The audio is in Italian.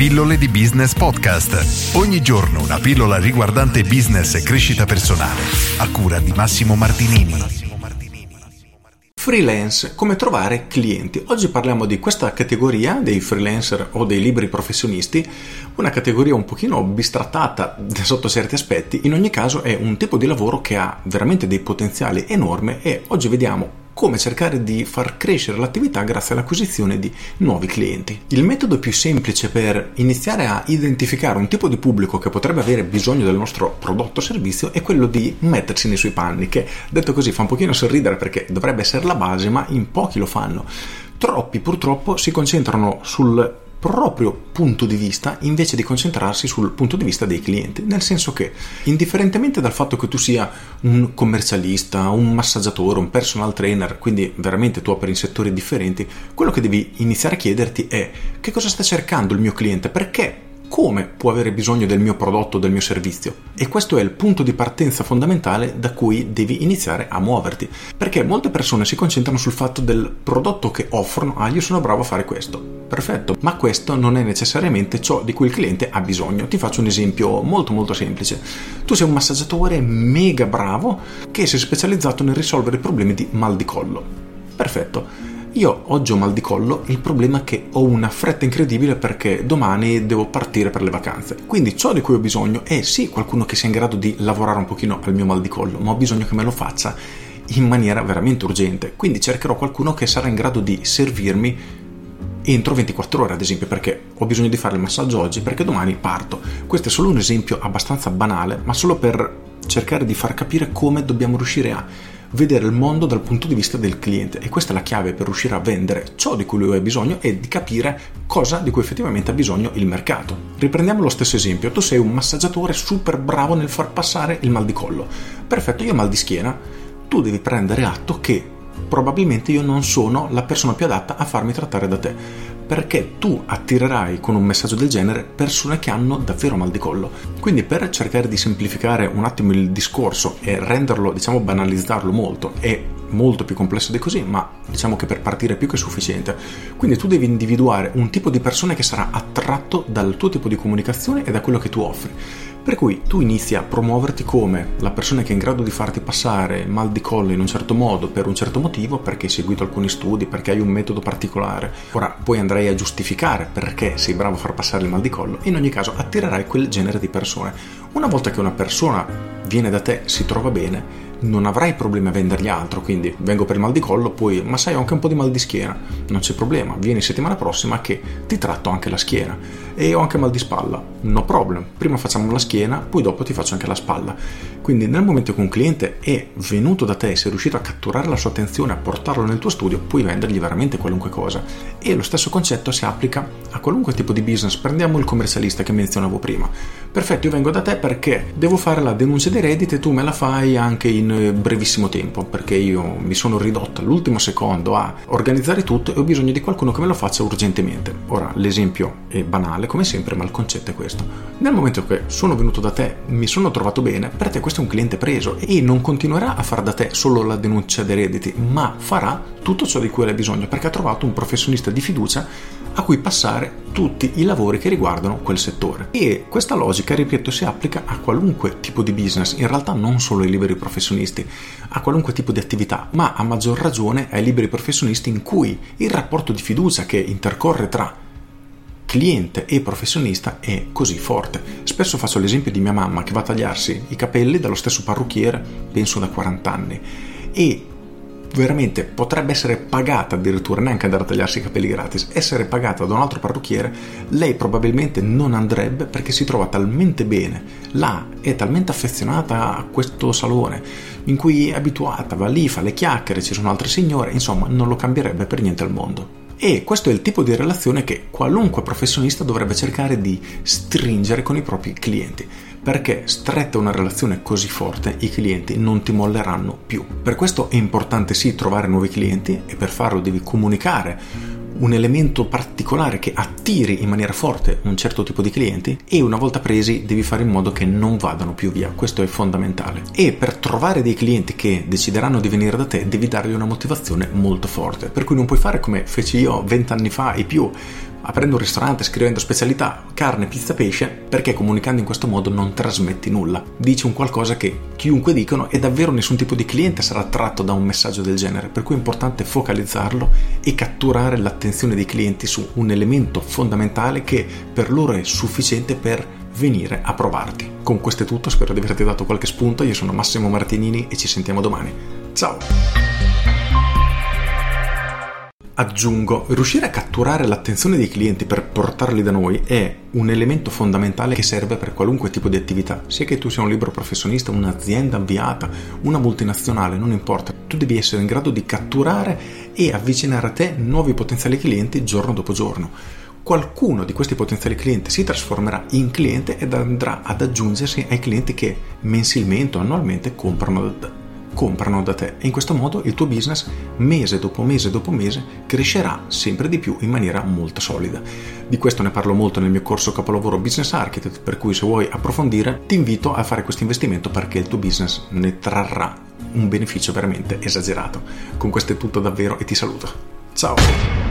Pillole di Business Podcast. Ogni giorno una pillola riguardante business e crescita personale. A cura di Massimo Martinini. Freelance, come trovare clienti. Oggi parliamo di questa categoria dei freelancer o dei liberi professionisti, una categoria un pochino bistrattata sotto certi aspetti, in ogni caso è un tipo di lavoro che ha veramente dei potenziali enormi e oggi vediamo come cercare di far crescere l'attività grazie all'acquisizione di nuovi clienti. Il metodo più semplice per iniziare a identificare un tipo di pubblico che potrebbe avere bisogno del nostro prodotto o servizio è quello di mettersi nei suoi panni, che detto così fa un pochino sorridere perché dovrebbe essere la base, ma in pochi lo fanno. Troppi purtroppo si concentrano sul proprio punto di vista invece di concentrarsi sul punto di vista dei clienti, nel senso che indifferentemente dal fatto che tu sia un commercialista, un massaggiatore, un personal trainer, quindi veramente tu operi in settori differenti, quello che devi iniziare a chiederti è che cosa sta cercando il mio cliente, perché come può avere bisogno del mio prodotto o del mio servizio. E questo è il punto di partenza fondamentale da cui devi iniziare a muoverti. Perché molte persone si concentrano sul fatto del prodotto che offrono, ah io sono bravo a fare questo. Perfetto, ma questo non è necessariamente ciò di cui il cliente ha bisogno. Ti faccio un esempio molto molto semplice. Tu sei un massaggiatore mega bravo che si è specializzato nel risolvere problemi di mal di collo. Perfetto io oggi ho mal di collo, il problema è che ho una fretta incredibile perché domani devo partire per le vacanze. Quindi ciò di cui ho bisogno è sì qualcuno che sia in grado di lavorare un pochino al mio mal di collo, ma ho bisogno che me lo faccia in maniera veramente urgente. Quindi cercherò qualcuno che sarà in grado di servirmi entro 24 ore ad esempio perché ho bisogno di fare il massaggio oggi perché domani parto. Questo è solo un esempio abbastanza banale, ma solo per cercare di far capire come dobbiamo riuscire a vedere il mondo dal punto di vista del cliente e questa è la chiave per riuscire a vendere ciò di cui lui ha bisogno e di capire cosa di cui effettivamente ha bisogno il mercato. Riprendiamo lo stesso esempio, tu sei un massaggiatore super bravo nel far passare il mal di collo. Perfetto, io ho mal di schiena, tu devi prendere atto che probabilmente io non sono la persona più adatta a farmi trattare da te perché tu attirerai con un messaggio del genere persone che hanno davvero mal di collo. Quindi per cercare di semplificare un attimo il discorso e renderlo, diciamo, banalizzarlo molto, è molto più complesso di così, ma diciamo che per partire è più che sufficiente. Quindi tu devi individuare un tipo di persone che sarà attratto dal tuo tipo di comunicazione e da quello che tu offri per cui tu inizi a promuoverti come la persona che è in grado di farti passare mal di collo in un certo modo per un certo motivo, perché hai seguito alcuni studi, perché hai un metodo particolare. Ora poi andrai a giustificare perché sei bravo a far passare il mal di collo e in ogni caso attirerai quel genere di persone. Una volta che una persona viene da te, si trova bene, non avrai problemi a vendergli altro, quindi vengo per il mal di collo, poi ma sai ho anche un po' di mal di schiena, non c'è problema, vieni settimana prossima che ti tratto anche la schiena e ho anche mal di spalla, no problem, prima facciamo la schiena, poi dopo ti faccio anche la spalla. Quindi nel momento che un cliente è venuto da te, sei riuscito a catturare la sua attenzione, a portarlo nel tuo studio, puoi vendergli veramente qualunque cosa. E lo stesso concetto si applica a qualunque tipo di business. Prendiamo il commercialista che menzionavo prima. Perfetto, io vengo da te perché devo fare la denuncia dei redditi e tu me la fai anche in eh, brevissimo tempo, perché io mi sono ridotto all'ultimo secondo a organizzare tutto e ho bisogno di qualcuno che me lo faccia urgentemente. Ora, l'esempio è banale come sempre, ma il concetto è questo. Nel momento che sono venuto da te, mi sono trovato bene, per te questo è un cliente preso e non continuerà a fare da te solo la denuncia dei redditi, ma farà tutto ciò di cui hai bisogno perché ha trovato un professionista di fiducia a cui passare tutti i lavori che riguardano quel settore. E questa logica, ripeto, si applica a qualunque tipo di business, in realtà non solo ai liberi professionisti, a qualunque tipo di attività, ma a maggior ragione ai liberi professionisti in cui il rapporto di fiducia che intercorre tra cliente e professionista è così forte. Spesso faccio l'esempio di mia mamma che va a tagliarsi i capelli dallo stesso parrucchiere, penso da 40 anni, e veramente potrebbe essere pagata addirittura, neanche andare a tagliarsi i capelli gratis, essere pagata da un altro parrucchiere, lei probabilmente non andrebbe perché si trova talmente bene là, è talmente affezionata a questo salone in cui è abituata, va lì, fa le chiacchiere, ci sono altre signore, insomma non lo cambierebbe per niente al mondo. E questo è il tipo di relazione che qualunque professionista dovrebbe cercare di stringere con i propri clienti, perché stretta una relazione così forte i clienti non ti molleranno più. Per questo è importante sì trovare nuovi clienti e per farlo devi comunicare un elemento particolare che attiri in maniera forte un certo tipo di clienti e una volta presi devi fare in modo che non vadano più via, questo è fondamentale. E per trovare dei clienti che decideranno di venire da te devi dargli una motivazione molto forte, per cui non puoi fare come feci io vent'anni fa e più, aprendo un ristorante, scrivendo specialità, carne, pizza, pesce, perché comunicando in questo modo non trasmetti nulla. Dici un qualcosa che chiunque dicono e davvero nessun tipo di cliente sarà attratto da un messaggio del genere, per cui è importante focalizzarlo e catturare l'attenzione dei clienti su un elemento fondamentale che per loro è sufficiente per venire a provarti. Con questo è tutto, spero di averti dato qualche spunto, io sono Massimo Martinini e ci sentiamo domani. Ciao! Aggiungo, riuscire a catturare l'attenzione dei clienti per portarli da noi è un elemento fondamentale che serve per qualunque tipo di attività, sia che tu sia un libero professionista, un'azienda avviata, una multinazionale, non importa, tu devi essere in grado di catturare e avvicinare a te nuovi potenziali clienti giorno dopo giorno. Qualcuno di questi potenziali clienti si trasformerà in cliente ed andrà ad aggiungersi ai clienti che mensilmente o annualmente comprano comprano da te e in questo modo il tuo business mese dopo mese dopo mese crescerà sempre di più in maniera molto solida. Di questo ne parlo molto nel mio corso capolavoro Business Architect, per cui se vuoi approfondire ti invito a fare questo investimento perché il tuo business ne trarrà un beneficio veramente esagerato. Con questo è tutto davvero e ti saluto. Ciao!